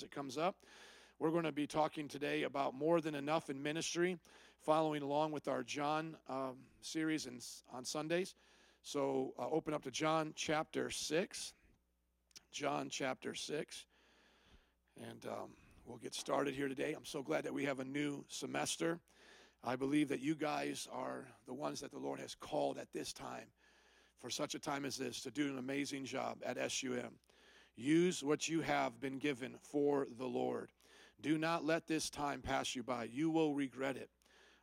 as it comes up. We're going to be talking today about more than enough in ministry, following along with our John um, series in, on Sundays. So uh, open up to John chapter 6. John chapter 6. And um, we'll get started here today. I'm so glad that we have a new semester. I believe that you guys are the ones that the Lord has called at this time, for such a time as this, to do an amazing job at SUM. Use what you have been given for the Lord. Do not let this time pass you by. You will regret it.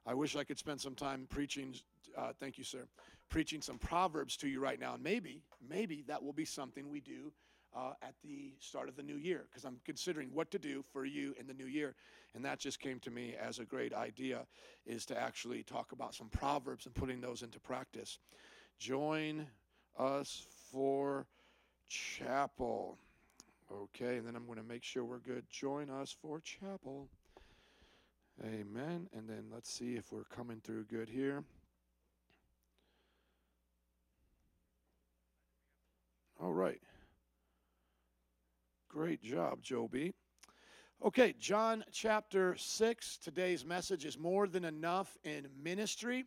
I wish I could spend some time preaching. Uh, thank you, sir. Preaching some proverbs to you right now, and maybe, maybe that will be something we do uh, at the start of the new year because I'm considering what to do for you in the new year. And that just came to me as a great idea is to actually talk about some proverbs and putting those into practice. Join us for chapel. Okay, and then I'm going to make sure we're good. Join us for chapel. Amen. And then let's see if we're coming through good here. All right. Great job, Joby. Okay, John chapter 6. Today's message is more than enough in ministry.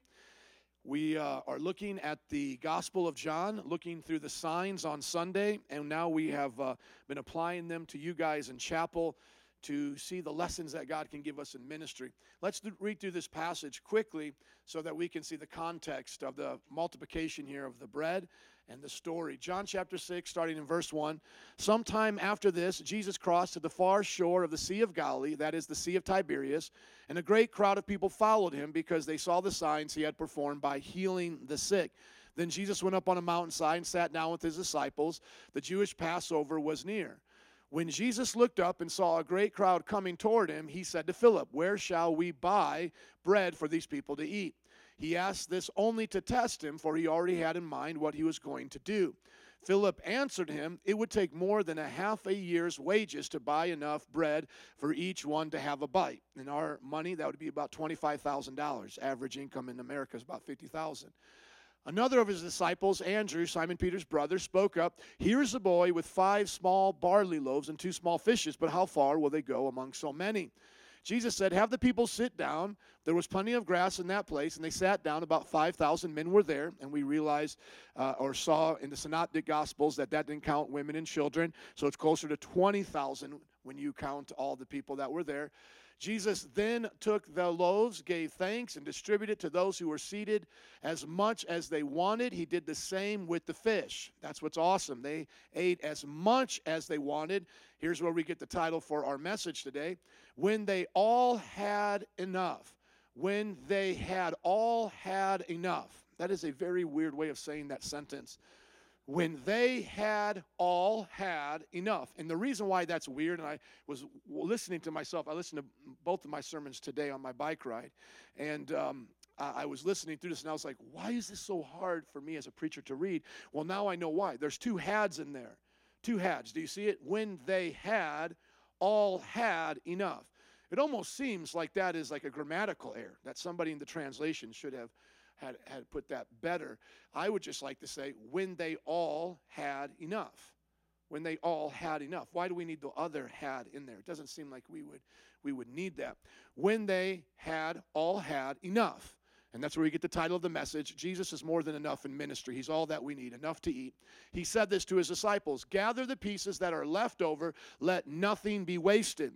We uh, are looking at the Gospel of John, looking through the signs on Sunday, and now we have uh, been applying them to you guys in chapel to see the lessons that God can give us in ministry. Let's read through this passage quickly so that we can see the context of the multiplication here of the bread and the story. John chapter 6, starting in verse 1. Sometime after this, Jesus crossed to the far shore of the Sea of Galilee, that is the Sea of Tiberias, and a great crowd of people followed him because they saw the signs he had performed by healing the sick. Then Jesus went up on a mountainside and sat down with his disciples. The Jewish Passover was near. When Jesus looked up and saw a great crowd coming toward him, he said to Philip, Where shall we buy bread for these people to eat? He asked this only to test him, for he already had in mind what he was going to do. Philip answered him, It would take more than a half a year's wages to buy enough bread for each one to have a bite. In our money, that would be about $25,000. Average income in America is about 50000 Another of his disciples, Andrew, Simon Peter's brother, spoke up Here's a boy with five small barley loaves and two small fishes, but how far will they go among so many? Jesus said, Have the people sit down. There was plenty of grass in that place, and they sat down. About 5,000 men were there, and we realized uh, or saw in the Synoptic Gospels that that didn't count women and children. So it's closer to 20,000 when you count all the people that were there. Jesus then took the loaves, gave thanks, and distributed to those who were seated as much as they wanted. He did the same with the fish. That's what's awesome. They ate as much as they wanted. Here's where we get the title for our message today When they all had enough. When they had all had enough. That is a very weird way of saying that sentence when they had all had enough. And the reason why that's weird, and I was listening to myself, I listened to both of my sermons today on my bike ride, and um, I was listening through this, and I was like, why is this so hard for me as a preacher to read? Well, now I know why. There's two hads in there. Two hads. Do you see it? When they had all had enough. It almost seems like that is like a grammatical error that somebody in the translation should have had, had put that better. I would just like to say, when they all had enough. When they all had enough. Why do we need the other had in there? It doesn't seem like we would we would need that. When they had all had enough. And that's where we get the title of the message. Jesus is more than enough in ministry. He's all that we need, enough to eat. He said this to his disciples Gather the pieces that are left over, let nothing be wasted.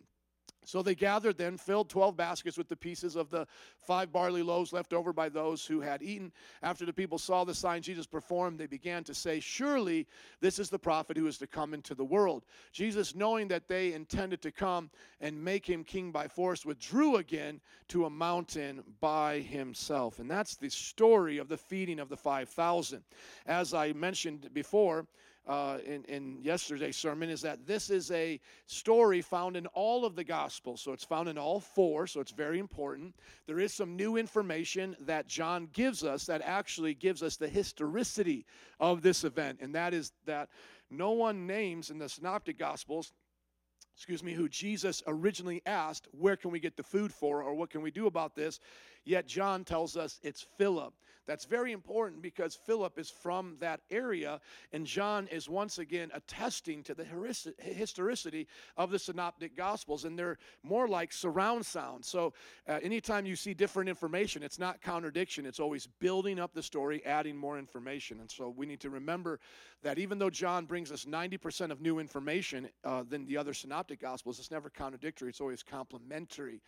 So they gathered then, filled 12 baskets with the pieces of the five barley loaves left over by those who had eaten. After the people saw the sign Jesus performed, they began to say, Surely this is the prophet who is to come into the world. Jesus, knowing that they intended to come and make him king by force, withdrew again to a mountain by himself. And that's the story of the feeding of the 5,000. As I mentioned before, uh, in, in yesterday's sermon is that this is a story found in all of the Gospels. So it's found in all four, so it's very important. There is some new information that John gives us that actually gives us the historicity of this event, and that is that no one names in the Synoptic Gospels excuse me, who Jesus originally asked, Where can we get the food for, or what can we do about this? Yet John tells us it's Philip. That's very important because Philip is from that area, and John is once again attesting to the historicity of the Synoptic Gospels, and they're more like surround sound. So, uh, anytime you see different information, it's not contradiction, it's always building up the story, adding more information. And so, we need to remember that even though John brings us 90% of new information uh, than the other Synoptic Gospels, it's never contradictory, it's always complementary.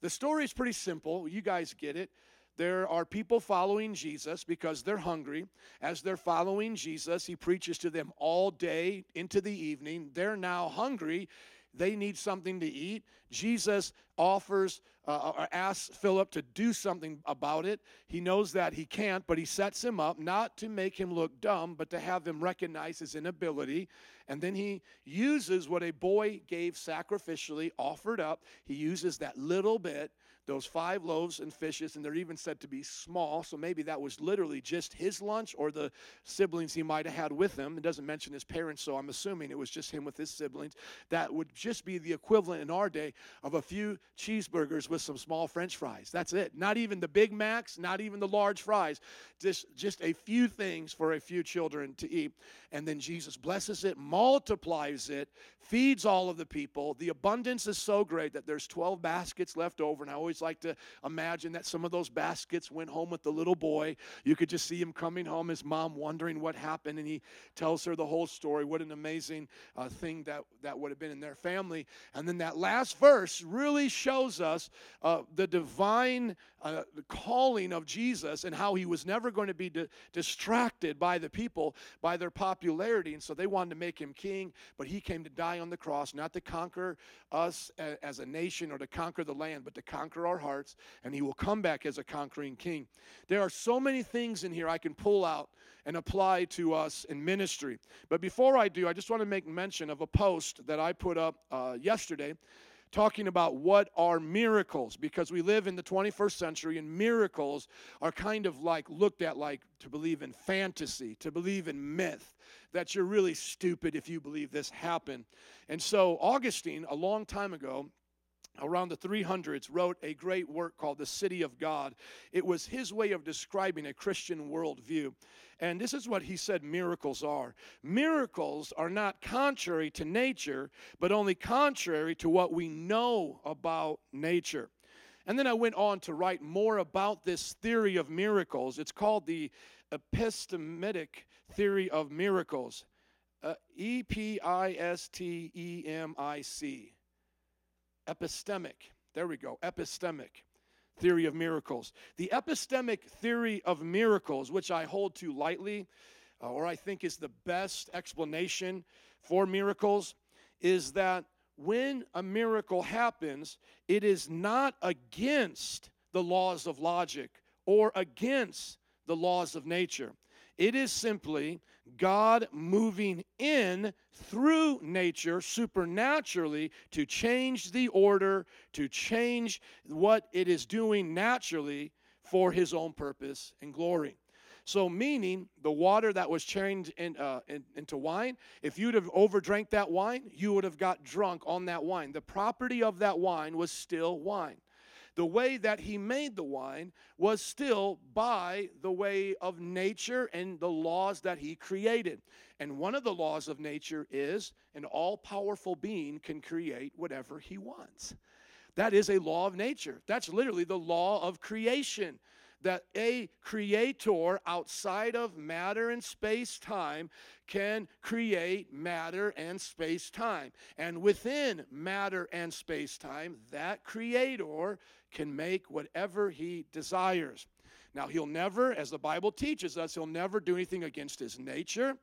The story is pretty simple. You guys get it. There are people following Jesus because they're hungry. As they're following Jesus, he preaches to them all day into the evening. They're now hungry. They need something to eat. Jesus offers uh, or asks Philip to do something about it. He knows that he can't, but he sets him up not to make him look dumb, but to have him recognize his inability. And then he uses what a boy gave sacrificially, offered up. He uses that little bit those five loaves and fishes, and they're even said to be small. So maybe that was literally just his lunch or the siblings he might have had with him. It doesn't mention his parents, so I'm assuming it was just him with his siblings. That would just be the equivalent in our day of a few cheeseburgers with some small french fries. That's it. Not even the Big Macs, not even the large fries. Just, just a few things for a few children to eat. And then Jesus blesses it, multiplies it, feeds all of the people. The abundance is so great that there's 12 baskets left over. And I always like to imagine that some of those baskets went home with the little boy. You could just see him coming home, his mom wondering what happened, and he tells her the whole story. What an amazing uh, thing that, that would have been in their family. And then that last verse really shows us uh, the divine uh, the calling of Jesus and how he was never going to be di- distracted by the people, by their popularity. And so they wanted to make him king, but he came to die on the cross, not to conquer us as a nation or to conquer the land, but to conquer our hearts, and he will come back as a conquering king. There are so many things in here I can pull out and apply to us in ministry. But before I do, I just want to make mention of a post that I put up uh, yesterday talking about what are miracles because we live in the 21st century and miracles are kind of like looked at like to believe in fantasy, to believe in myth, that you're really stupid if you believe this happened. And so Augustine, a long time ago, around the 300s, wrote a great work called The City of God. It was his way of describing a Christian worldview. And this is what he said miracles are miracles are not contrary to nature, but only contrary to what we know about nature. And then I went on to write more about this theory of miracles. It's called the epistemic theory of miracles. Uh, e P I S T E M I C epistemic. There we go, epistemic theory of miracles. The epistemic theory of miracles, which I hold to lightly, uh, or I think is the best explanation for miracles, is that when a miracle happens, it is not against the laws of logic or against the laws of nature. It is simply God moving in through nature supernaturally to change the order, to change what it is doing naturally for his own purpose and glory. So, meaning the water that was changed in, uh, in, into wine, if you'd have overdrank that wine, you would have got drunk on that wine. The property of that wine was still wine the way that he made the wine was still by the way of nature and the laws that he created. And one of the laws of nature is an all powerful being can create whatever he wants. That is a law of nature. That's literally the law of creation that a creator outside of matter and space time can create matter and space time. And within matter and space time, that creator can make whatever he desires. Now, he'll never, as the Bible teaches us, he'll never do anything against his nature.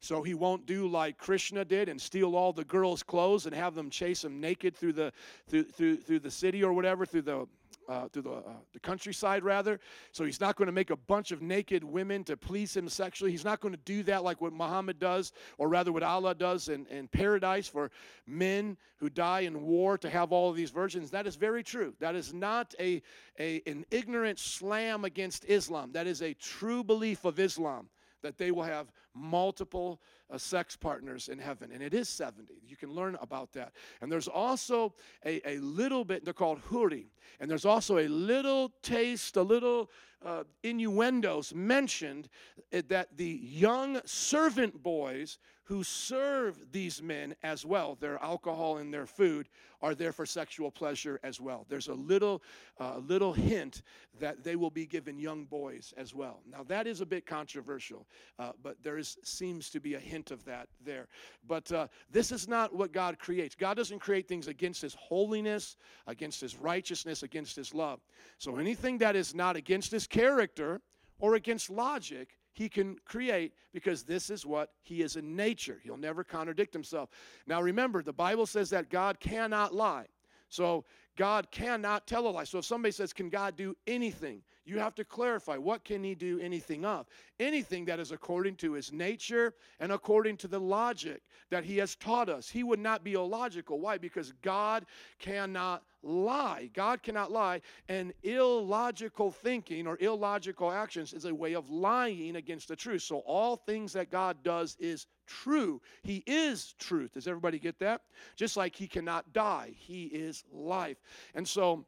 So he won't do like Krishna did and steal all the girls' clothes and have them chase him naked through the through through, through the city or whatever through the uh, to the, uh, the countryside, rather. So he's not going to make a bunch of naked women to please him sexually. He's not going to do that like what Muhammad does, or rather what Allah does in, in paradise for men who die in war to have all of these virgins. That is very true. That is not a, a, an ignorant slam against Islam. That is a true belief of Islam that they will have multiple uh, sex partners in heaven, and it is 70. You can learn about that. And there's also a, a little bit, they're called houri, and there's also a little taste, a little uh, innuendos mentioned uh, that the young servant boys who serve these men as well, their alcohol and their food, are there for sexual pleasure as well. There's a little, uh, little hint that they will be given young boys as well. Now that is a bit controversial, uh, but there is, seems to be a hint of that there. But uh, this is not what God creates. God doesn't create things against His holiness, against His righteousness, against His love. So anything that is not against His character or against logic he can create because this is what he is in nature. He'll never contradict himself. Now remember, the Bible says that God cannot lie. So God cannot tell a lie. So if somebody says, Can God do anything? You have to clarify what can he do anything of? Anything that is according to his nature and according to the logic that he has taught us. He would not be illogical. Why? Because God cannot lie. God cannot lie. And illogical thinking or illogical actions is a way of lying against the truth. So all things that God does is true. He is truth. Does everybody get that? Just like he cannot die, he is life. And so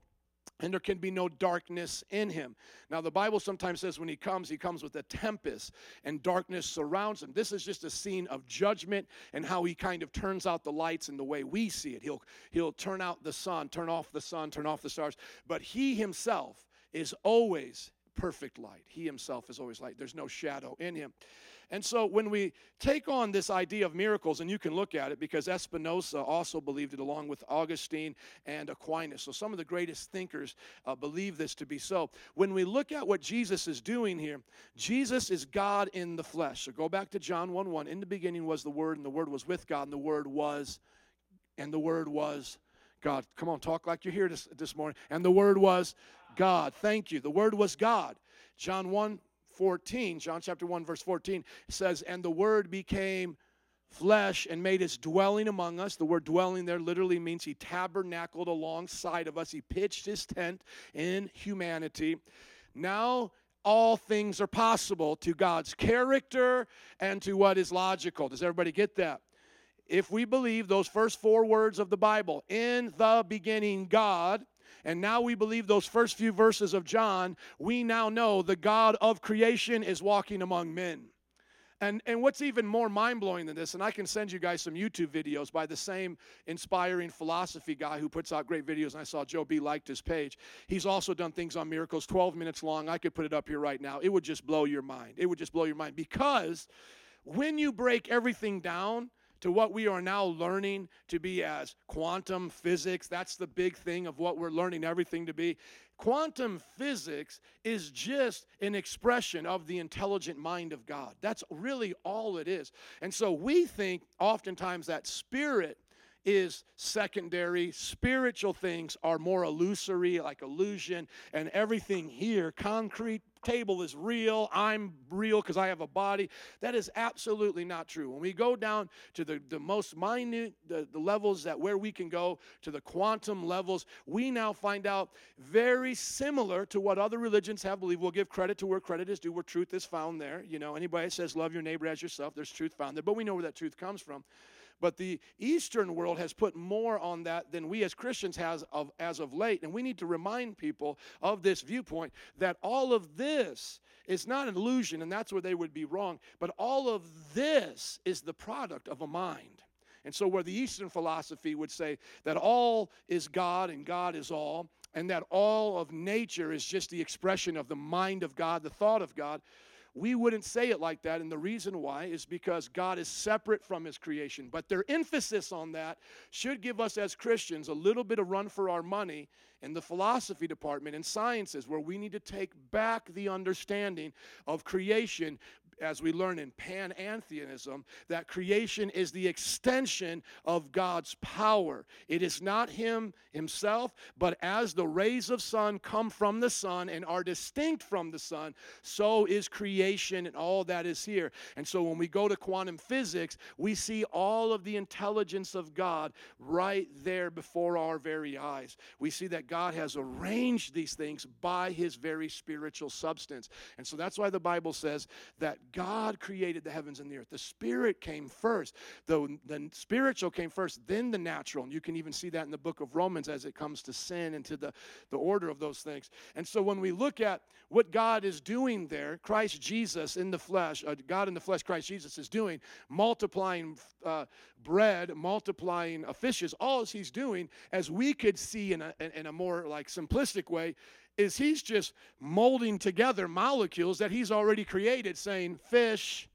and there can be no darkness in him. Now, the Bible sometimes says when he comes, he comes with a tempest and darkness surrounds him. This is just a scene of judgment and how he kind of turns out the lights in the way we see it. He'll, he'll turn out the sun, turn off the sun, turn off the stars. But he himself is always perfect light. He himself is always light. There's no shadow in him. And so when we take on this idea of miracles, and you can look at it because Spinoza also believed it along with Augustine and Aquinas. So some of the greatest thinkers uh, believe this to be so. When we look at what Jesus is doing here, Jesus is God in the flesh. So go back to John 1 1. In the beginning was the Word, and the Word was with God, and the Word was, and the Word was God. Come on, talk like you're here this, this morning. And the Word was God. Thank you. The Word was God. John 1 14, John chapter 1, verse 14 says, And the Word became flesh and made his dwelling among us. The word dwelling there literally means he tabernacled alongside of us, he pitched his tent in humanity. Now, all things are possible to God's character and to what is logical. Does everybody get that? If we believe those first four words of the Bible, in the beginning, God, and now we believe those first few verses of John, we now know the God of creation is walking among men. And, and what's even more mind blowing than this, and I can send you guys some YouTube videos by the same inspiring philosophy guy who puts out great videos. And I saw Joe B liked his page. He's also done things on miracles, 12 minutes long. I could put it up here right now. It would just blow your mind. It would just blow your mind because when you break everything down, to what we are now learning to be as quantum physics. That's the big thing of what we're learning everything to be. Quantum physics is just an expression of the intelligent mind of God. That's really all it is. And so we think oftentimes that spirit is secondary. Spiritual things are more illusory, like illusion, and everything here, concrete table is real. I'm real because I have a body. That is absolutely not true. When we go down to the, the most minute, the, the levels that where we can go to the quantum levels, we now find out very similar to what other religions have believed. We'll give credit to where credit is due, where truth is found there. You know, anybody says love your neighbor as yourself, there's truth found there. But we know where that truth comes from. But the Eastern world has put more on that than we as Christians has of, as of late. And we need to remind people of this viewpoint that all of this is not an illusion, and that's where they would be wrong. But all of this is the product of a mind. And so, where the Eastern philosophy would say that all is God and God is all, and that all of nature is just the expression of the mind of God, the thought of God, we wouldn't say it like that. And the reason why is because God is separate from his creation. But their emphasis on that should give us as Christians a little bit of run for our money in the philosophy department and sciences, where we need to take back the understanding of creation as we learn in panentheism, that creation is the extension of God's power. It is not Him Himself, but as the rays of sun come from the sun and are distinct from the sun, so is creation and all that is here. And so when we go to quantum physics, we see all of the intelligence of God right there before our very eyes. We see that God has arranged these things by His very spiritual substance. And so that's why the Bible says that God created the heavens and the earth. The spirit came first. The, the spiritual came first, then the natural. And you can even see that in the book of Romans as it comes to sin and to the, the order of those things. And so when we look at what God is doing there, Christ Jesus in the flesh, uh, God in the flesh, Christ Jesus is doing, multiplying uh, bread, multiplying fishes, all he's doing, as we could see in a, in a more like simplistic way, is he's just molding together molecules that he's already created, saying fish,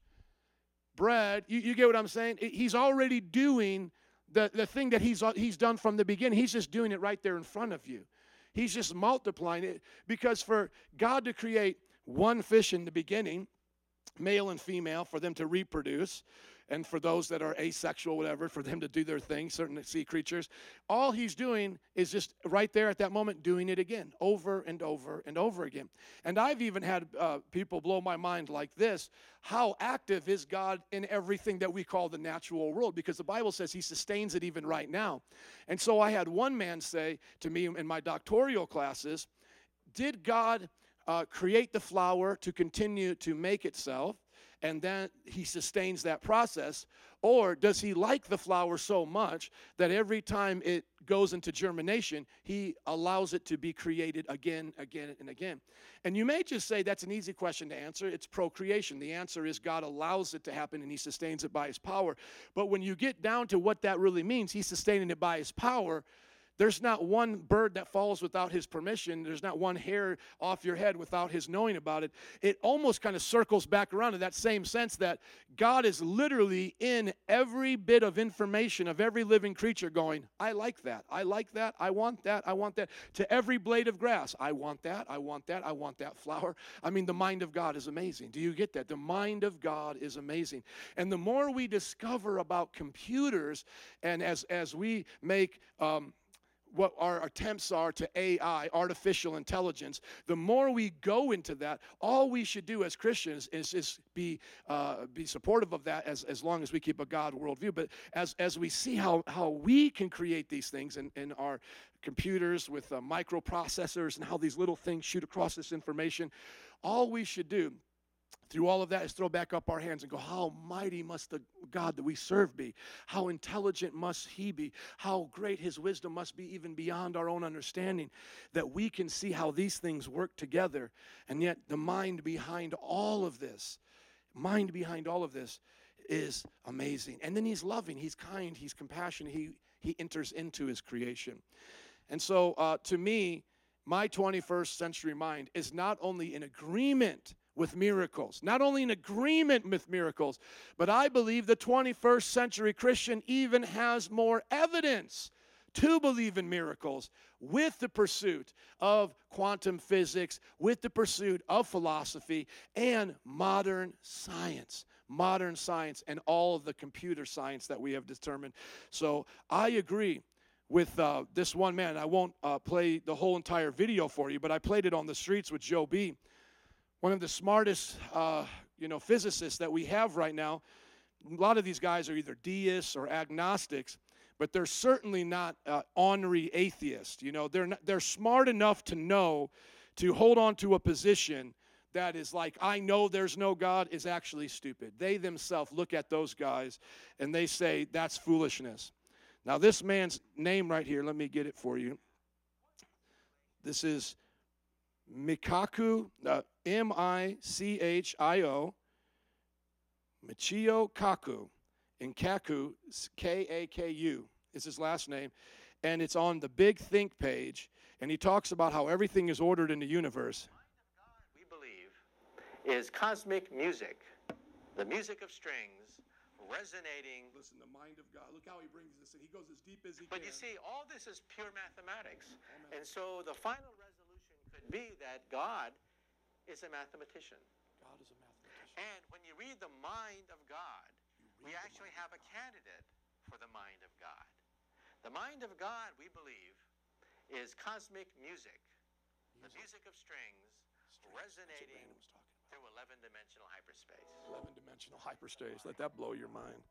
bread. You, you get what I'm saying? He's already doing the, the thing that he's, he's done from the beginning. He's just doing it right there in front of you. He's just multiplying it because for God to create one fish in the beginning, male and female, for them to reproduce, and for those that are asexual, whatever, for them to do their thing, certain sea creatures. All he's doing is just right there at that moment doing it again, over and over and over again. And I've even had uh, people blow my mind like this how active is God in everything that we call the natural world? Because the Bible says he sustains it even right now. And so I had one man say to me in my doctoral classes, Did God uh, create the flower to continue to make itself? And then he sustains that process? Or does he like the flower so much that every time it goes into germination, he allows it to be created again, again, and again? And you may just say that's an easy question to answer. It's procreation. The answer is God allows it to happen and he sustains it by his power. But when you get down to what that really means, he's sustaining it by his power there's not one bird that falls without his permission. There's not one hair off your head without his knowing about it. It almost kind of circles back around to that same sense that God is literally in every bit of information of every living creature going, I like that. I like that. I want that. I want that. To every blade of grass, I want that. I want that. I want that flower. I mean, the mind of God is amazing. Do you get that? The mind of God is amazing. And the more we discover about computers, and as, as we make um, what our attempts are to AI, artificial intelligence, the more we go into that, all we should do as Christians is, is be, uh, be supportive of that as, as long as we keep a God worldview. But as, as we see how, how we can create these things in, in our computers with uh, microprocessors and how these little things shoot across this information, all we should do through all of that is throw back up our hands and go, How mighty must the God that we serve be? How intelligent must he be? How great his wisdom must be, even beyond our own understanding, that we can see how these things work together. And yet, the mind behind all of this, mind behind all of this, is amazing. And then he's loving, he's kind, he's compassionate, he, he enters into his creation. And so, uh, to me, my 21st century mind is not only in agreement with miracles. Not only in agreement with miracles, but I believe the 21st century Christian even has more evidence to believe in miracles with the pursuit of quantum physics, with the pursuit of philosophy and modern science. Modern science and all of the computer science that we have determined. So I agree with uh, this one man. I won't uh, play the whole entire video for you, but I played it on the streets with Joe B one of the smartest, uh, you know, physicists that we have right now. A lot of these guys are either deists or agnostics, but they're certainly not uh, atheists. You know, they're not, they're smart enough to know to hold on to a position that is like I know there's no God is actually stupid. They themselves look at those guys and they say that's foolishness. Now this man's name right here, let me get it for you. This is Mikaku, uh, M I C H I O, Michio Kaku, and Kaku, K A K U is his last name, and it's on the Big Think page, and he talks about how everything is ordered in the universe. We believe is cosmic music, the music of strings resonating. Listen, the mind of God. Look how he brings this in. He goes as deep as he but can. But you see, all this is pure mathematics. And so the final resolution could be that God is a mathematician. God is a mathematician. And when you read the mind of God, we actually have a candidate for the mind of God. The mind of God, we believe, is cosmic music, music. the music of strings, strings. resonating through 11 dimensional hyperspace. 11 dimensional hyperspace. Let that blow your mind.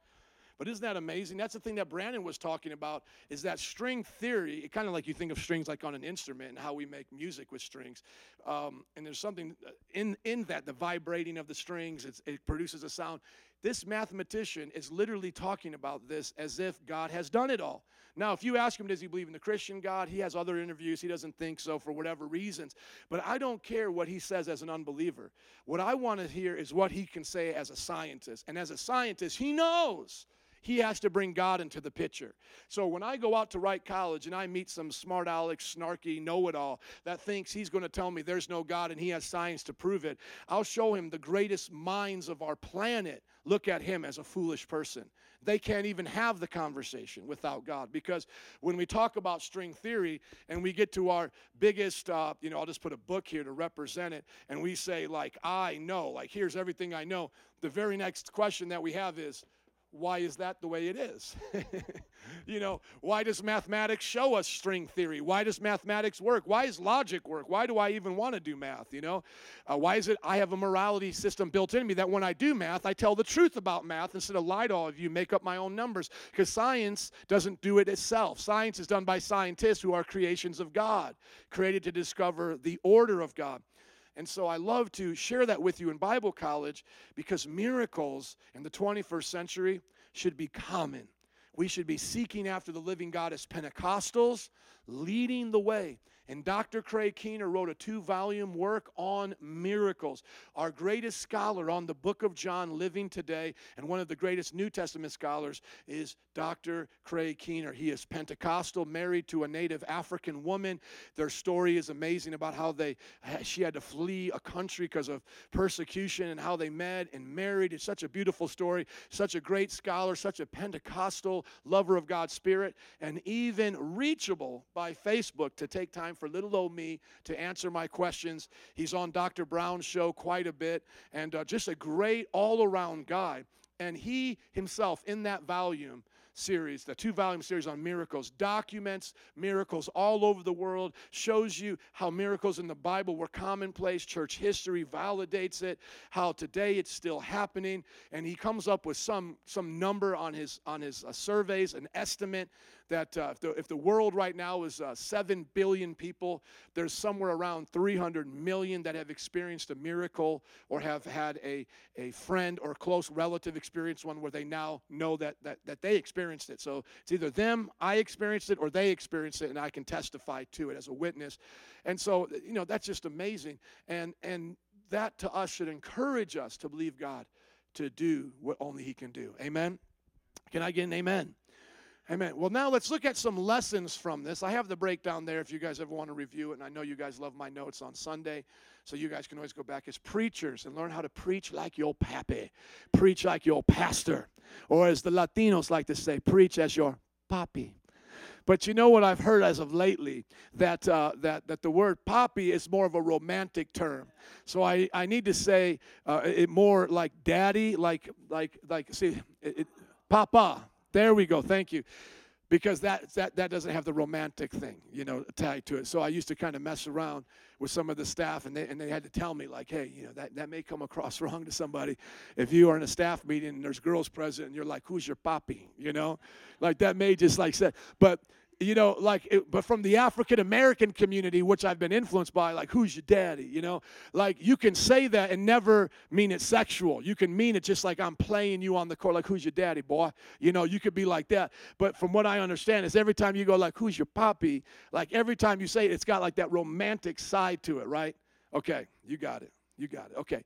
But isn't that amazing? That's the thing that Brandon was talking about is that string theory. It kind of like you think of strings like on an instrument and how we make music with strings. Um, and there's something uh, in, in that, the vibrating of the strings, it produces a sound. This mathematician is literally talking about this as if God has done it all. Now, if you ask him, does he believe in the Christian God? He has other interviews. He doesn't think so for whatever reasons. But I don't care what he says as an unbeliever. What I want to hear is what he can say as a scientist. And as a scientist, he knows he has to bring God into the picture. So when I go out to Wright College and I meet some smart aleck, snarky know it all that thinks he's going to tell me there's no God and he has science to prove it, I'll show him the greatest minds of our planet look at him as a foolish person. They can't even have the conversation without God because when we talk about string theory and we get to our biggest, uh, you know, I'll just put a book here to represent it, and we say, like, I know, like, here's everything I know. The very next question that we have is, why is that the way it is? you know, why does mathematics show us string theory? Why does mathematics work? Why does logic work? Why do I even want to do math? You know, uh, why is it I have a morality system built in me that when I do math, I tell the truth about math instead of lie to all of you, make up my own numbers? Because science doesn't do it itself. Science is done by scientists who are creations of God, created to discover the order of God. And so I love to share that with you in Bible college because miracles in the 21st century should be common. We should be seeking after the living God as Pentecostals, leading the way. And Dr. Craig Keener wrote a two volume work on miracles. Our greatest scholar on the book of John living today, and one of the greatest New Testament scholars, is Dr. Craig Keener. He is Pentecostal, married to a native African woman. Their story is amazing about how they she had to flee a country because of persecution and how they met and married. It's such a beautiful story, such a great scholar, such a Pentecostal lover of God's Spirit, and even reachable by Facebook to take time for little old me to answer my questions. He's on Dr. Brown's show quite a bit and uh, just a great all around guy. And he himself, in that volume, series, the two volume series on miracles, documents miracles all over the world, shows you how miracles in the Bible were commonplace. Church history validates it, how today it's still happening. And he comes up with some, some number on his, on his uh, surveys, an estimate that uh, if, the, if the world right now is uh, 7 billion people, there's somewhere around 300 million that have experienced a miracle or have had a, a friend or close relative experience one where they now know that, that, that they experienced it. So it's either them, I experienced it, or they experienced it, and I can testify to it as a witness. And so, you know, that's just amazing. And, and that to us should encourage us to believe God to do what only He can do. Amen? Can I get an amen? Amen. Well, now let's look at some lessons from this. I have the breakdown there if you guys ever want to review it. And I know you guys love my notes on Sunday. So you guys can always go back as preachers and learn how to preach like your pappy, preach like your pastor. Or as the Latinos like to say, preach as your papi. But you know what I've heard as of lately that uh, that that the word papi is more of a romantic term. So I, I need to say uh, it more like daddy, like like like see it, it, papa. There we go. Thank you. Because that, that, that doesn't have the romantic thing, you know, tied to it. So I used to kind of mess around with some of the staff, and they, and they had to tell me, like, hey, you know, that, that may come across wrong to somebody. If you are in a staff meeting and there's girls present, and you're like, who's your papi? You know? Like, that may just, like, say, but you know, like, it, but from the African American community, which I've been influenced by, like, who's your daddy? You know, like, you can say that and never mean it sexual. You can mean it just like I'm playing you on the court, like, who's your daddy, boy? You know, you could be like that. But from what I understand, is every time you go, like, who's your poppy? Like, every time you say it, it's got like that romantic side to it, right? Okay, you got it. You got it. Okay.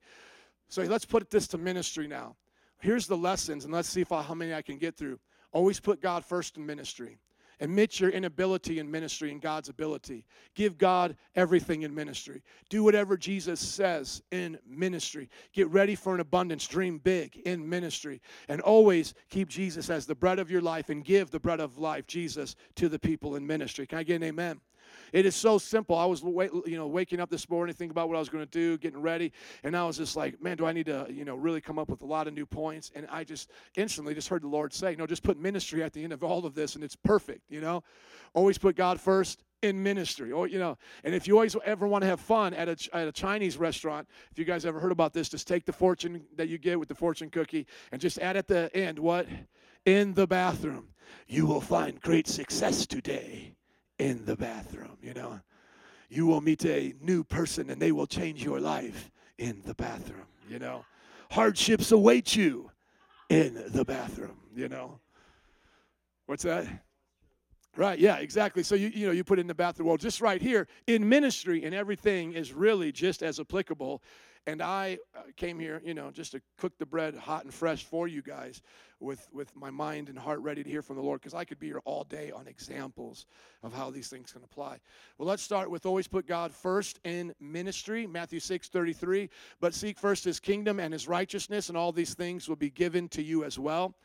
So let's put this to ministry now. Here's the lessons, and let's see if I, how many I can get through. Always put God first in ministry. Admit your inability in ministry and God's ability. Give God everything in ministry. Do whatever Jesus says in ministry. Get ready for an abundance. Dream big in ministry. And always keep Jesus as the bread of your life and give the bread of life, Jesus, to the people in ministry. Can I get an amen? It is so simple. I was, you know, waking up this morning, thinking about what I was going to do, getting ready, and I was just like, man, do I need to, you know, really come up with a lot of new points? And I just instantly just heard the Lord say, no, just put ministry at the end of all of this, and it's perfect. You know, always put God first in ministry or you know and if you always ever want to have fun at a, at a chinese restaurant if you guys ever heard about this just take the fortune that you get with the fortune cookie and just add at the end what in the bathroom. You will find great success today in the bathroom, you know. You will meet a new person and they will change your life in the bathroom, you know. Hardships await you in the bathroom, you know. What's that? Right, yeah, exactly. So you you know you put in the bathroom. Well, just right here in ministry and everything is really just as applicable. And I uh, came here, you know, just to cook the bread hot and fresh for you guys, with with my mind and heart ready to hear from the Lord, because I could be here all day on examples of how these things can apply. Well, let's start with always put God first in ministry, Matthew six thirty three. But seek first His kingdom and His righteousness, and all these things will be given to you as well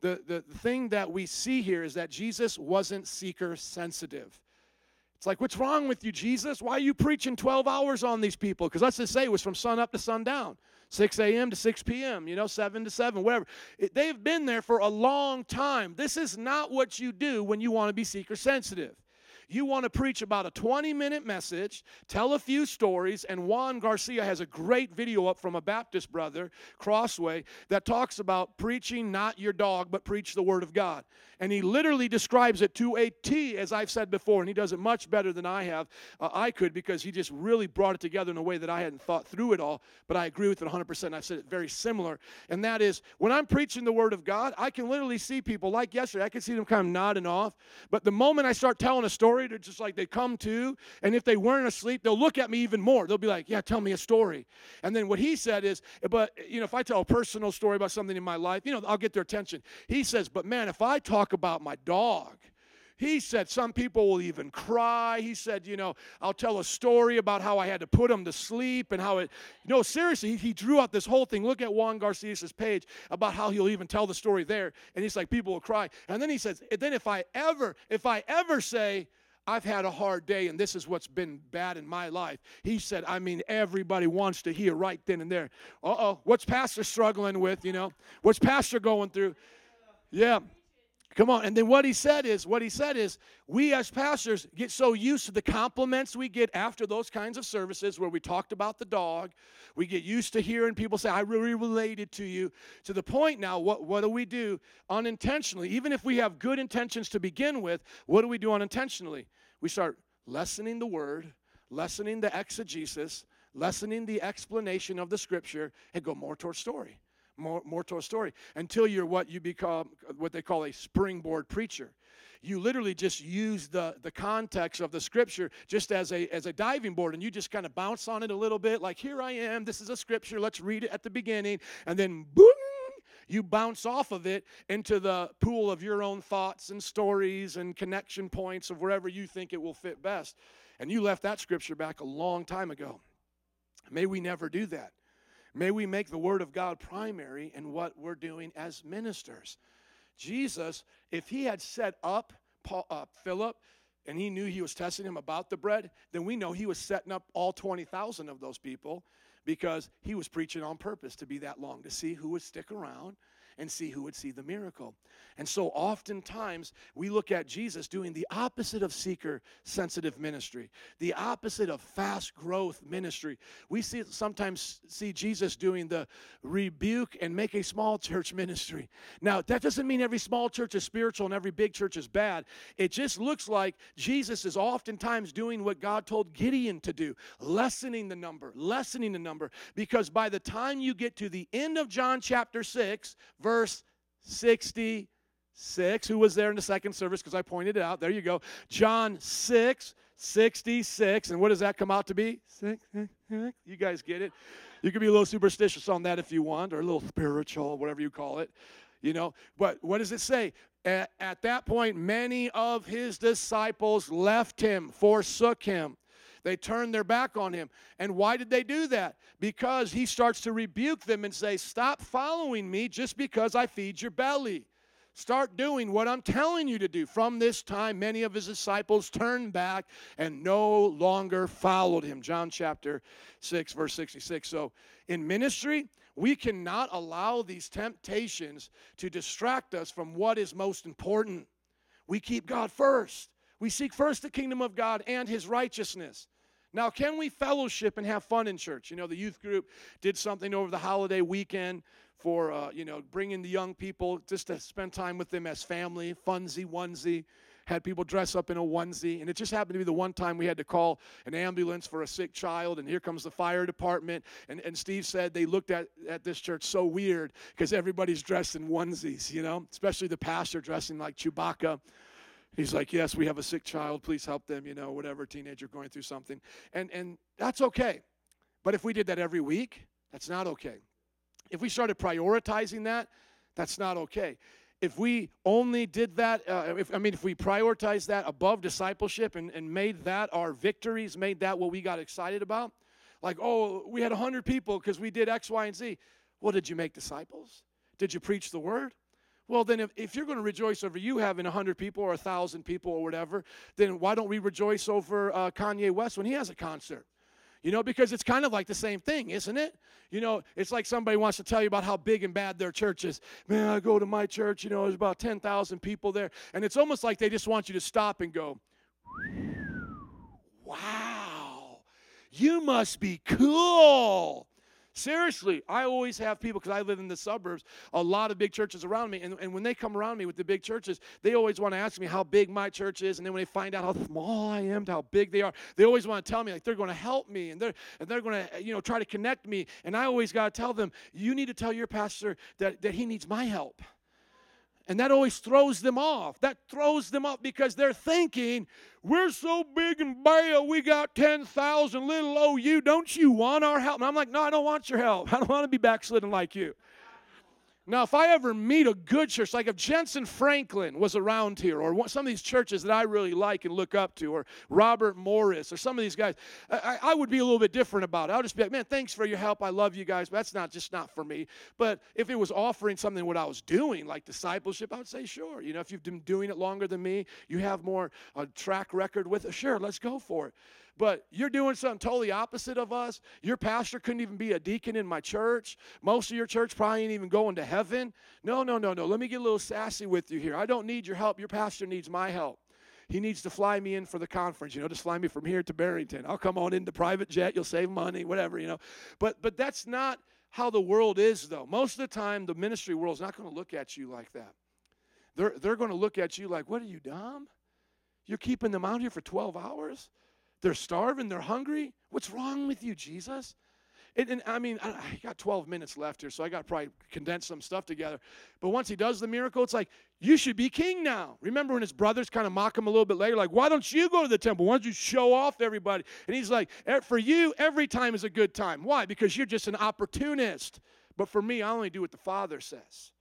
the, the, thing that we see here is that Jesus wasn't seeker sensitive. It's like, what's wrong with you, Jesus? Why are you preaching 12 hours on these people? Because let's just say it was from sun up to sundown, 6 a.m. to 6 p.m., you know, 7 to 7, whatever. It, they've been there for a long time. This is not what you do when you want to be seeker sensitive. You want to preach about a 20 minute message, tell a few stories, and Juan Garcia has a great video up from a Baptist brother, Crossway, that talks about preaching not your dog, but preach the Word of God. And he literally describes it to a T, as I've said before, and he does it much better than I have. Uh, I could because he just really brought it together in a way that I hadn't thought through it all, but I agree with it 100%. I've said it very similar. And that is when I'm preaching the Word of God, I can literally see people like yesterday, I can see them kind of nodding off. But the moment I start telling a story, they're just like they come to. And if they weren't asleep, they'll look at me even more. They'll be like, Yeah, tell me a story. And then what he said is, But, you know, if I tell a personal story about something in my life, you know, I'll get their attention. He says, But man, if I talk about my dog. He said some people will even cry. He said, you know, I'll tell a story about how I had to put him to sleep and how it, No, seriously, he drew out this whole thing. Look at Juan Garcia's page about how he'll even tell the story there. And he's like, people will cry. And then he says, then if I ever, if I ever say, I've had a hard day and this is what's been bad in my life. He said, I mean, everybody wants to hear right then and there. Uh oh, what's Pastor struggling with, you know? What's Pastor going through? Yeah. Come on. And then what he said is, what he said is, we as pastors get so used to the compliments we get after those kinds of services where we talked about the dog. We get used to hearing people say, I really related to you. To the point now, what, what do we do unintentionally? Even if we have good intentions to begin with, what do we do unintentionally? We start lessening the word, lessening the exegesis, lessening the explanation of the scripture, and go more towards story more, more to a story until you're what you become what they call a springboard preacher. You literally just use the, the context of the scripture just as a, as a diving board and you just kind of bounce on it a little bit like here i am this is a scripture let's read it at the beginning and then boom you bounce off of it into the pool of your own thoughts and stories and connection points of wherever you think it will fit best. And you left that scripture back a long time ago. May we never do that. May we make the Word of God primary in what we're doing as ministers. Jesus, if he had set up Paul, uh, Philip and he knew he was testing him about the bread, then we know he was setting up all 20,000 of those people because he was preaching on purpose to be that long, to see who would stick around and see who would see the miracle. And so oftentimes we look at Jesus doing the opposite of seeker sensitive ministry, the opposite of fast growth ministry. We see sometimes see Jesus doing the rebuke and make a small church ministry. Now, that doesn't mean every small church is spiritual and every big church is bad. It just looks like Jesus is oftentimes doing what God told Gideon to do, lessening the number, lessening the number because by the time you get to the end of John chapter 6, verse 66. Who was there in the second service? Because I pointed it out. There you go. John 6, 66. And what does that come out to be? You guys get it? You can be a little superstitious on that if you want, or a little spiritual, whatever you call it. You know, but what does it say? At, at that point, many of his disciples left him, forsook him. They turned their back on him. And why did they do that? Because he starts to rebuke them and say, Stop following me just because I feed your belly. Start doing what I'm telling you to do. From this time, many of his disciples turned back and no longer followed him. John chapter 6, verse 66. So, in ministry, we cannot allow these temptations to distract us from what is most important. We keep God first. We seek first the kingdom of God and his righteousness. Now, can we fellowship and have fun in church? You know, the youth group did something over the holiday weekend for uh, you know bringing the young people just to spend time with them as family, funsy onesie. Had people dress up in a onesie, and it just happened to be the one time we had to call an ambulance for a sick child, and here comes the fire department. And, and Steve said they looked at, at this church so weird because everybody's dressed in onesies, you know, especially the pastor dressing like Chewbacca. He's like, Yes, we have a sick child. Please help them, you know, whatever teenager going through something. And, and that's okay. But if we did that every week, that's not okay. If we started prioritizing that, that's not okay. If we only did that, uh, if, I mean, if we prioritized that above discipleship and, and made that our victories, made that what we got excited about, like, oh, we had 100 people because we did X, Y, and Z. Well, did you make disciples? Did you preach the word? Well, then, if, if you're going to rejoice over you having 100 people or 1,000 people or whatever, then why don't we rejoice over uh, Kanye West when he has a concert? You know, because it's kind of like the same thing, isn't it? You know, it's like somebody wants to tell you about how big and bad their church is. Man, I go to my church, you know, there's about 10,000 people there. And it's almost like they just want you to stop and go, wow, you must be cool. Seriously, I always have people, because I live in the suburbs, a lot of big churches around me. And, and when they come around me with the big churches, they always want to ask me how big my church is. And then when they find out how small I am to how big they are, they always want to tell me, like, they're going to help me and they're, and they're going to, eh, you know, try to connect me. And I always got to tell them, you need to tell your pastor that, that he needs my help. And that always throws them off. That throws them off because they're thinking, we're so big and bad, we got 10,000 little OU. Don't you want our help? And I'm like, no, I don't want your help. I don't want to be backslidden like you. Now, if I ever meet a good church, like if Jentezen Franklin was around here, or some of these churches that I really like and look up to, or Robert Morris, or some of these guys, I, I, would be a little bit different about it. I'll just be like, man, thanks for your help. I love you guys, but that's not just not for me. But if it was offering something what I was doing, like discipleship, I would say, sure. You know, if you've been doing it longer than me, you have more a track record with it, sure, let's go for it but you're doing something totally opposite of us. Your pastor couldn't even be a deacon in my church. Most of your church probably ain't even going to heaven. No, no, no, no. Let me get a little sassy with you here. I don't need your help. Your pastor needs my help. He needs to fly me in for the conference, you know, just fly me from here to Barrington. I'll come on in the private jet, you'll save money, whatever, you know. But but that's not how the world is though. Most of the time the ministry world is not going to look at you like that. They're they're going to look at you like, "What are you dumb? You're keeping them out here for 12 hours?" They're starving, they're hungry. What's wrong with you, Jesus? And, and, I mean, I, I got 12 minutes left here, so I got to probably condense some stuff together. But once he does the miracle, it's like, you should be king now. Remember when his brothers kind of mock him a little bit later, like, why don't you go to the temple? Why don't you show off everybody? And he's like, eh, for you, every time is a good time. Why? Because you're just an opportunist. But for me, I only do what the Father says.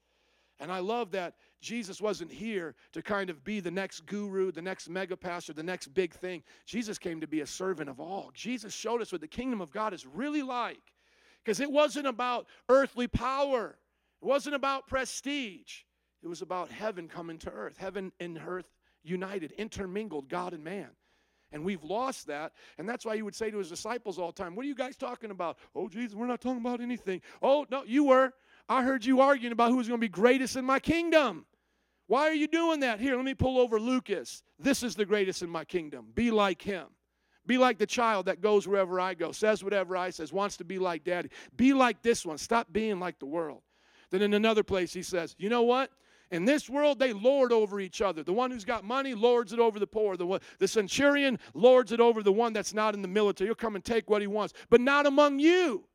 And I love that Jesus wasn't here to kind of be the next guru, the next mega pastor, the next big thing. Jesus came to be a servant of all. Jesus showed us what the kingdom of God is really like. Because it wasn't about earthly power, it wasn't about prestige. It was about heaven coming to earth, heaven and earth united, intermingled, God and man. And we've lost that. And that's why he would say to his disciples all the time, What are you guys talking about? Oh, Jesus, we're not talking about anything. Oh, no, you were. I heard you arguing about who's going to be greatest in my kingdom. Why are you doing that? Here, let me pull over Lucas. This is the greatest in my kingdom. Be like him. Be like the child that goes wherever I go, says whatever I says, wants to be like daddy. Be like this one. Stop being like the world. Then in another place he says, "You know what? In this world, they lord over each other. The one who's got money lords it over the poor. The, the centurion lords it over the one that's not in the military. He'll come and take what he wants, but not among you.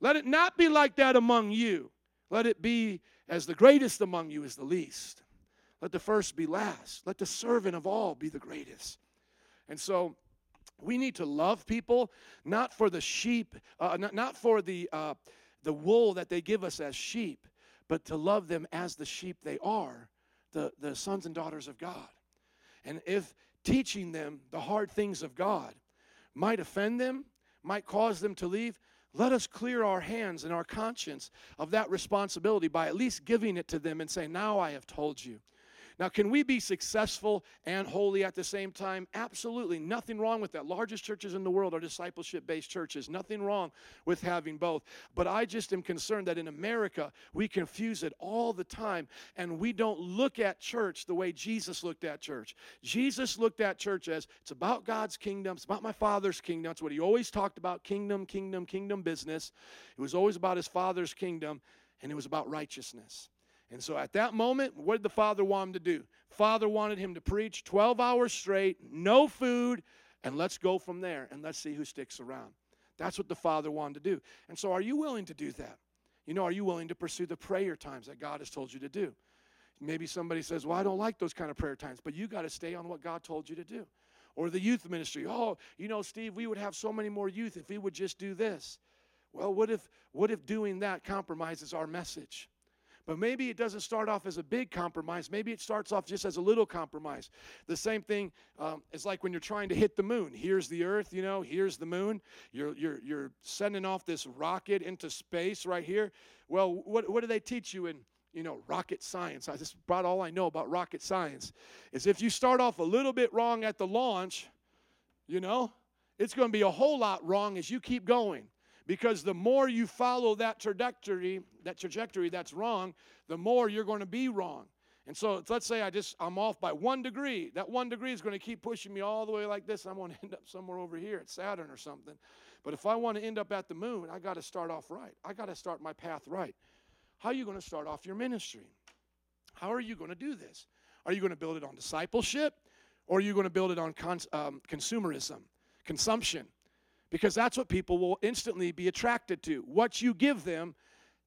Let it not be like that among you. Let it be as the greatest among you is the least. Let the first be last. Let the servant of all be the greatest. And so we need to love people, not for the sheep, uh, not, not for the, uh, the wool that they give us as sheep, but to love them as the sheep they are, the, the sons and daughters of God. And if teaching them the hard things of God might offend them, might cause them to leave, let us clear our hands and our conscience of that responsibility by at least giving it to them and saying, Now I have told you. Now, can we be successful and holy at the same time? Absolutely. Nothing wrong with that. Largest churches in the world are discipleship based churches. Nothing wrong with having both. But I just am concerned that in America, we confuse it all the time and we don't look at church the way Jesus looked at church. Jesus looked at church as it's about God's kingdom, it's about my Father's kingdom. That's what he always talked about kingdom, kingdom, kingdom business. It was always about his Father's kingdom. and it was about righteousness. And so at that moment, what did the father want him to do? Father wanted him to preach 12 hours straight, no food, and let's go from there and let's see who sticks around. That's what the father wanted to do. And so, are you willing to do that? You know, are you willing to pursue the prayer times that God has told you to do? Maybe somebody says, Well, I don't like those kind of prayer times, but you got to stay on what God told you to do. Or the youth ministry. Oh, you know, Steve, we would have so many more youth if we would just do this. Well, what if what if doing that compromises our message? But maybe it doesn't start off as a big compromise. Maybe it starts off just as a little compromise. The same thing um, is like when you're trying to hit the moon. Here's the Earth, you know, here's the moon. You're, you're, you're sending off this rocket into space right here. Well, what, what do they teach you in, you know, rocket science? I just brought all I know about rocket science. Is if you start off a little bit wrong at the launch, you know, it's going to be a whole lot wrong as you keep going because the more you follow that trajectory that trajectory that's wrong the more you're going to be wrong. And so let's say i just i'm off by one degree. That one degree is going to keep pushing me all the way like this i'm going to end up somewhere over here at saturn or something. But if i want to end up at the moon i got to start off right. I got to start my path right. How are you going to start off your ministry? How are you going to do this? Are you going to build it on discipleship or are you going to build it on cons- um, consumerism consumption because that's what people will instantly be attracted to. What you give them,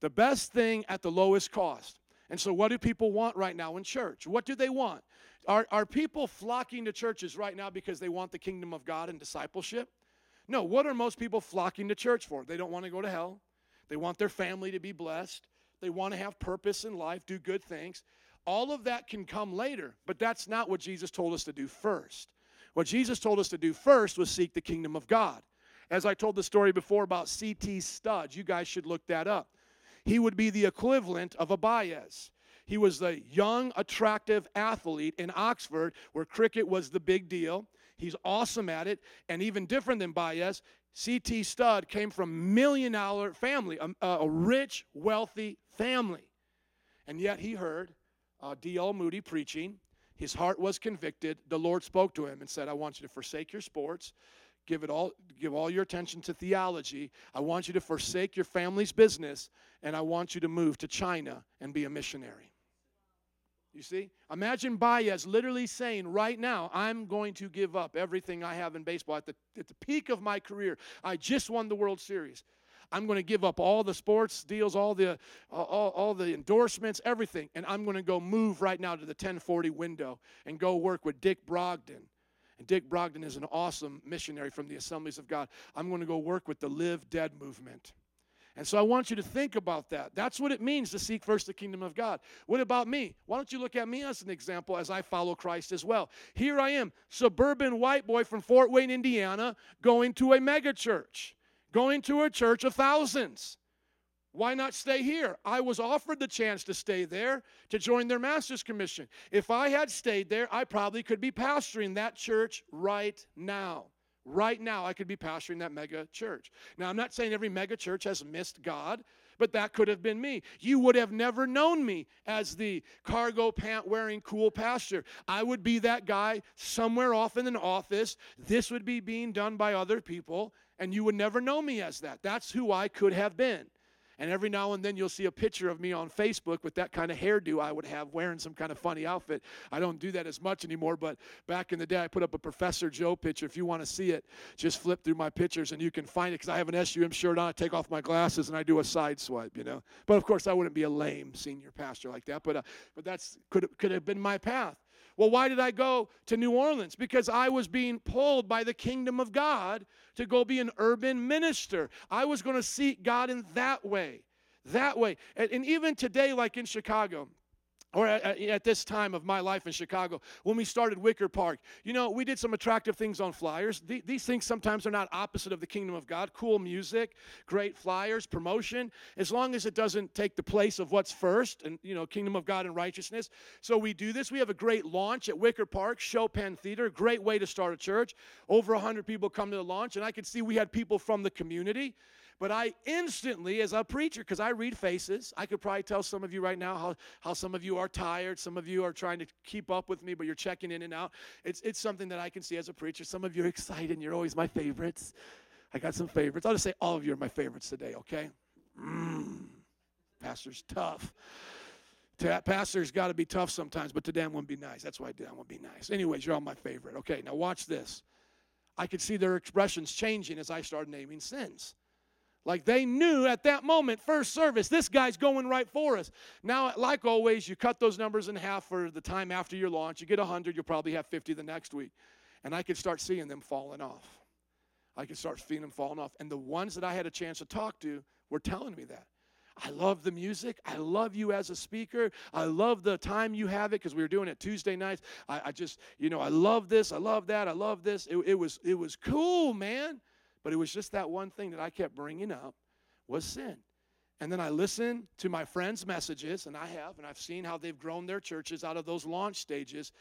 the best thing at the lowest cost. And so, what do people want right now in church? What do they want? Are, are people flocking to churches right now because they want the kingdom of God and discipleship? No, what are most people flocking to church for? They don't want to go to hell. They want their family to be blessed. They want to have purpose in life, do good things. All of that can come later, but that's not what Jesus told us to do first. What Jesus told us to do first was seek the kingdom of God. As I told the story before about C.T. Studd, you guys should look that up. He would be the equivalent of a Baez. He was the young, attractive athlete in Oxford where cricket was the big deal. He's awesome at it. And even different than Baez, C.T. Studd came from a million dollar family, a, a rich, wealthy family. And yet he heard uh, D.L. Moody preaching. His heart was convicted. The Lord spoke to him and said, I want you to forsake your sports give it all give all your attention to theology. I want you to forsake your family's business and i want you to move to china and be a missionary. You see? Imagine baez literally saying right now i'm going to give up everything i have in baseball. At the, at the peak of my career i just won the world series. I'm going to give up all the sports deals all the all, all the endorsements everything and i'm going to go move right now to the 1040 window and go work with dick brogden and Dick Brogden is an awesome missionary from the Assemblies of God. I'm going to go work with the Live Dead movement. And so I want you to think about that. That's what it means to seek first the kingdom of God. What about me? Why don't you look at me as an example as I follow Christ as well? Here I am, suburban white boy from Fort Wayne, Indiana, going to a mega church, going to a church of thousands. Why not stay here? I was offered the chance to stay there to join their master's commission. If I had stayed there, I probably could be pastoring that church right now. Right now, I could be pastoring that mega church. Now, I'm not saying every mega church has missed God, but that could have been me. You would have never known me as the cargo pant wearing cool pastor. I would be that guy somewhere off in an office. This would be being done by other people, and you would never know me as that. That's who I could have been. And every now and then you'll see a picture of me on Facebook with that kind of hairdo I would have wearing some kind of funny outfit. I don't do that as much anymore, but back in the day I put up a Professor Joe picture. If you want to see it, just flip through my pictures and you can find it because I have an SUM shirt on. I take off my glasses and I do a side swipe, you know. But of course I wouldn't be a lame senior pastor like that, but uh, but that's could could have been my path. Well, why did I go to New Orleans? Because I was being pulled by the kingdom of God to go be an urban minister. I was going to seek God in that way. That way. And, and even today, like in Chicago, or at, at, this time of my life in Chicago, when we started Wicker Park, you know, we did some attractive things on flyers. these things sometimes are not opposite of the kingdom of God. Cool music, great flyers, promotion, as long as it doesn't take the place of what's first, and you know, kingdom of God and righteousness. So we do this. We have a great launch at Wicker Park, Chopin Theater, great way to start a church. Over 100 people come to the launch, and I could see we had people from the community. But I instantly, as a preacher, because I read faces, I could probably tell some of you right now how, how some of you are tired. Some of you are trying to keep up with me, but you're checking in and out. It's, it's something that I can see as a preacher. Some of you are excited and you're always my favorites. I got some favorites. I'll just say all of you are my favorites today, okay? Mm. Pastor's tough. Ta- Pastor's got to be tough sometimes, but today I'm going to be nice. That's why I did. I'm going to be nice. Anyways, you're all my favorite. Okay, now watch this. I could see their expressions changing as I started naming sins. Like they knew at that moment, first service, this guy's going right for us. Now, like always, you cut those numbers in half for the time after your launch. You get 100, you'll probably have 50 the next week. And I could start seeing them falling off. I could start seeing them falling off. And the ones that I had a chance to talk to were telling me that. I love the music. I love you as a speaker. I love the time you have it because we were doing it Tuesday nights. I, I, just, you know, I love this. I love that. I love this. It, it was, it was cool, man. But it was just that one thing that I kept bringing up was sin. And then I listened to my friends' messages, and I have, and I've seen how they've grown their churches out of those launch stages.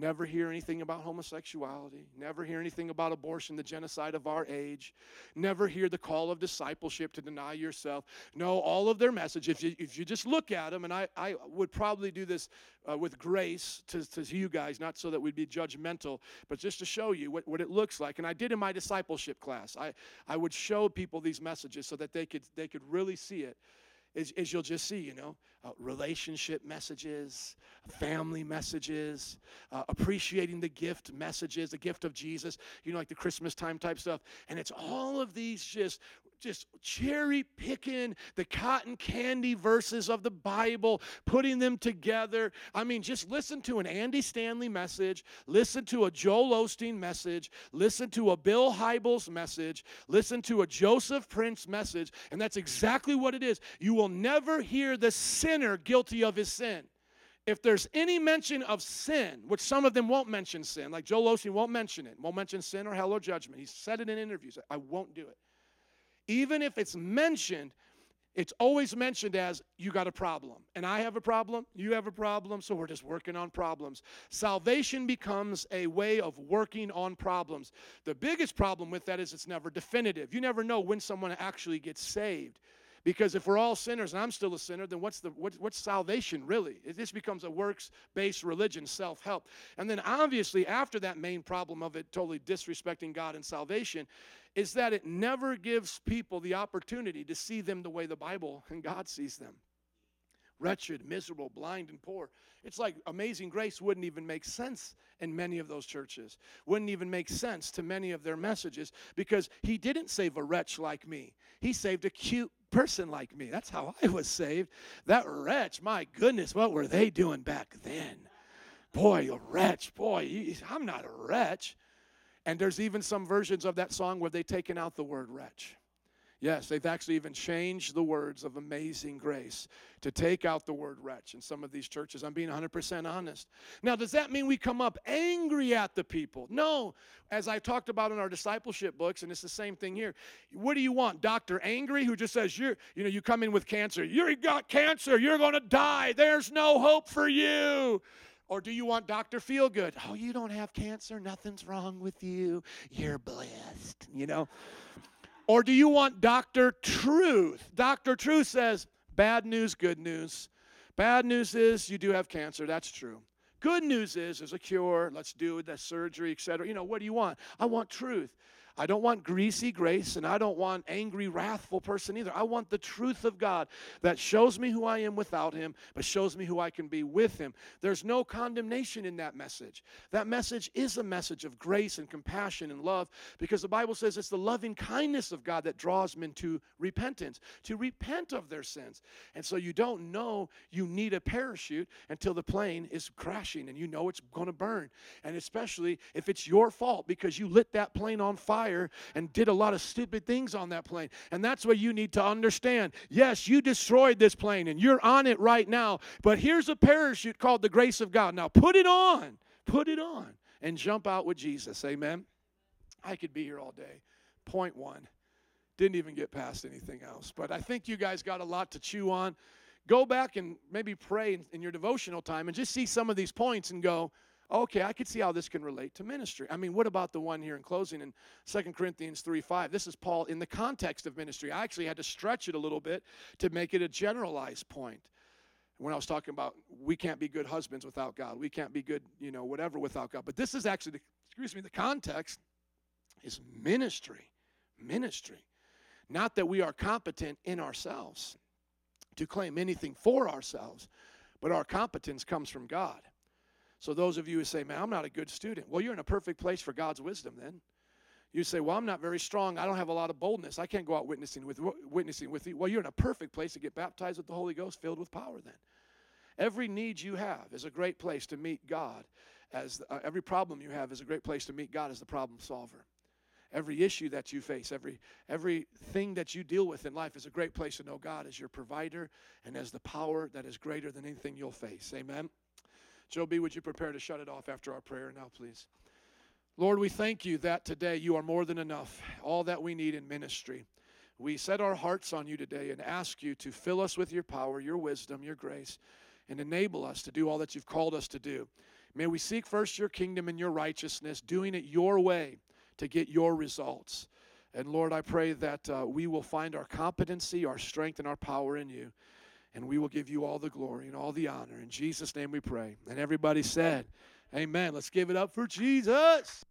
Never hear anything about homosexuality. Never hear anything about abortion, the genocide of our age. Never hear the call of discipleship to deny yourself. No, all of their message, if you, if you just look at them, and I, I would probably do this uh, with grace to, to you guys, not so that we'd be judgmental, but just to show you what, what it looks like. And I did in my discipleship class. I, I would show people these messages so that they could, they could really see it is, you'll just see, you know, uh, relationship messages, family messages, uh, appreciating the gift messages, the gift of Jesus, you know, like the Christmas time type stuff. And it's all of these just just cherry picking the cotton candy verses of the Bible, putting them together. I mean, just listen to an Andy Stanley message, listen to a Joel Osteen message, listen to a Bill Hybels message, listen to a Joseph Prince message, and that's exactly what it is. You will never hear the sinner guilty of his sin if there's any mention of sin, which some of them won't mention sin, like Joel Osteen won't mention it, won't mention sin or hell or judgment. He said it in interviews. I won't do it even if it's mentioned, it's always mentioned as you got a problem. And I have a problem, you have a problem, so we're just working on problems. Salvation becomes a way of working on problems. The biggest problem with that is it's never definitive. You never know when someone actually gets saved. Because if we're all sinners and I'm still a sinner, then what's the what, what's salvation really? Just becomes a works-based religion, self-help. And then obviously after that main problem of it totally disrespecting God and salvation, is that it never gives people the opportunity to see them the way the Bible and God sees them. Wretched, miserable, blind, and poor. It's like amazing grace wouldn't even make sense in many of those churches, wouldn't even make sense to many of their messages because he didn't save a wretch like me. He saved a cute person like me. That's how I was saved. That wretch, my goodness, what were they doing back then? Boy, a wretch. Boy, I'm not a wretch. And there's even some versions of that song where they've taken out the word wretch. Yes, they've actually even changed the words of amazing grace to take out the word wretch in some of these churches. I'm being 100% honest. Now, does that mean we come up angry at the people? No. As I talked about in our discipleship books, and it's the same thing here. What do you want? Dr. Angry, who just says, you're, you know, you come in with cancer. You got cancer. You're going to die. There's no hope for you. Or do you want Dr. Feelgood? Oh, you don't have cancer. Nothing's wrong with you. You're blessed, you know? Or do you want Dr. Truth? Dr. Truth says, bad news, good news. Bad news is you do have cancer. That's true. Good news is there's a cure. Let's do the surgery, etc. You know, what do you want? I want truth. I don't want greasy grace and I don't want angry, wrathful person either. I want the truth of God that shows me who I am without Him, but shows me who I can be with Him. There's no condemnation in that message. That message is a message of grace and compassion and love because the Bible says it's the loving kindness of God that draws men to repentance, to repent of their sins. And so you don't know you need a parachute until the plane is crashing and you know it's going to burn. And especially if it's your fault because you lit that plane on fire fire and did a lot of stupid things on that plane. And that's what you need to understand. Yes, you destroyed this plane and you're on it right now, but here's a parachute called the grace of God. Now put it on, put it on, and jump out with Jesus. Amen. I could be here all day. Point one. Didn't even get past anything else. But I think you guys got a lot to chew on. Go back and maybe pray in, in your devotional time and just see some of these points and go, okay, I could see how this can relate to ministry. I mean, what about the one here in closing in 2 Corinthians 3 5? This is Paul in the context of ministry. I actually had to stretch it a little bit to make it a generalized point. When I was talking about we can't be good husbands without God, we can't be good, you know, whatever without God. But this is actually, the, excuse me, the context is ministry. Ministry. Not that we are competent in ourselves to claim anything for ourselves, but our competence comes from God. So, those of you who say, Man, I'm not a good student, well, you're in a perfect place for God's wisdom then. You say, Well, I'm not very strong. I don't have a lot of boldness. I can't go out witnessing with, witnessing with you. Well, you're in a perfect place to get baptized with the Holy Ghost, filled with power then. Every need you have is a great place to meet God. As uh, every problem you have is a great place to meet God as the problem solver. Every issue that you face, every everything that you deal with in life is a great place to know God as your provider and as the power that is greater than anything you'll face. Amen. Joe B, would you prepare to shut it off after our prayer now, please? Lord, we thank you that today you are more than enough, all that we need in ministry. We set our hearts on you today and ask you to fill us with your power, your wisdom, your grace, and enable us to do all that you've called us to do. May we seek first your kingdom and your righteousness, doing it your way to get your results. And Lord, I pray that uh, we will find our competency, our strength, and our power in you. And we will give you all the glory and all the honor. In Jesus' name we pray. And everybody said, Amen. Let's give it up for Jesus.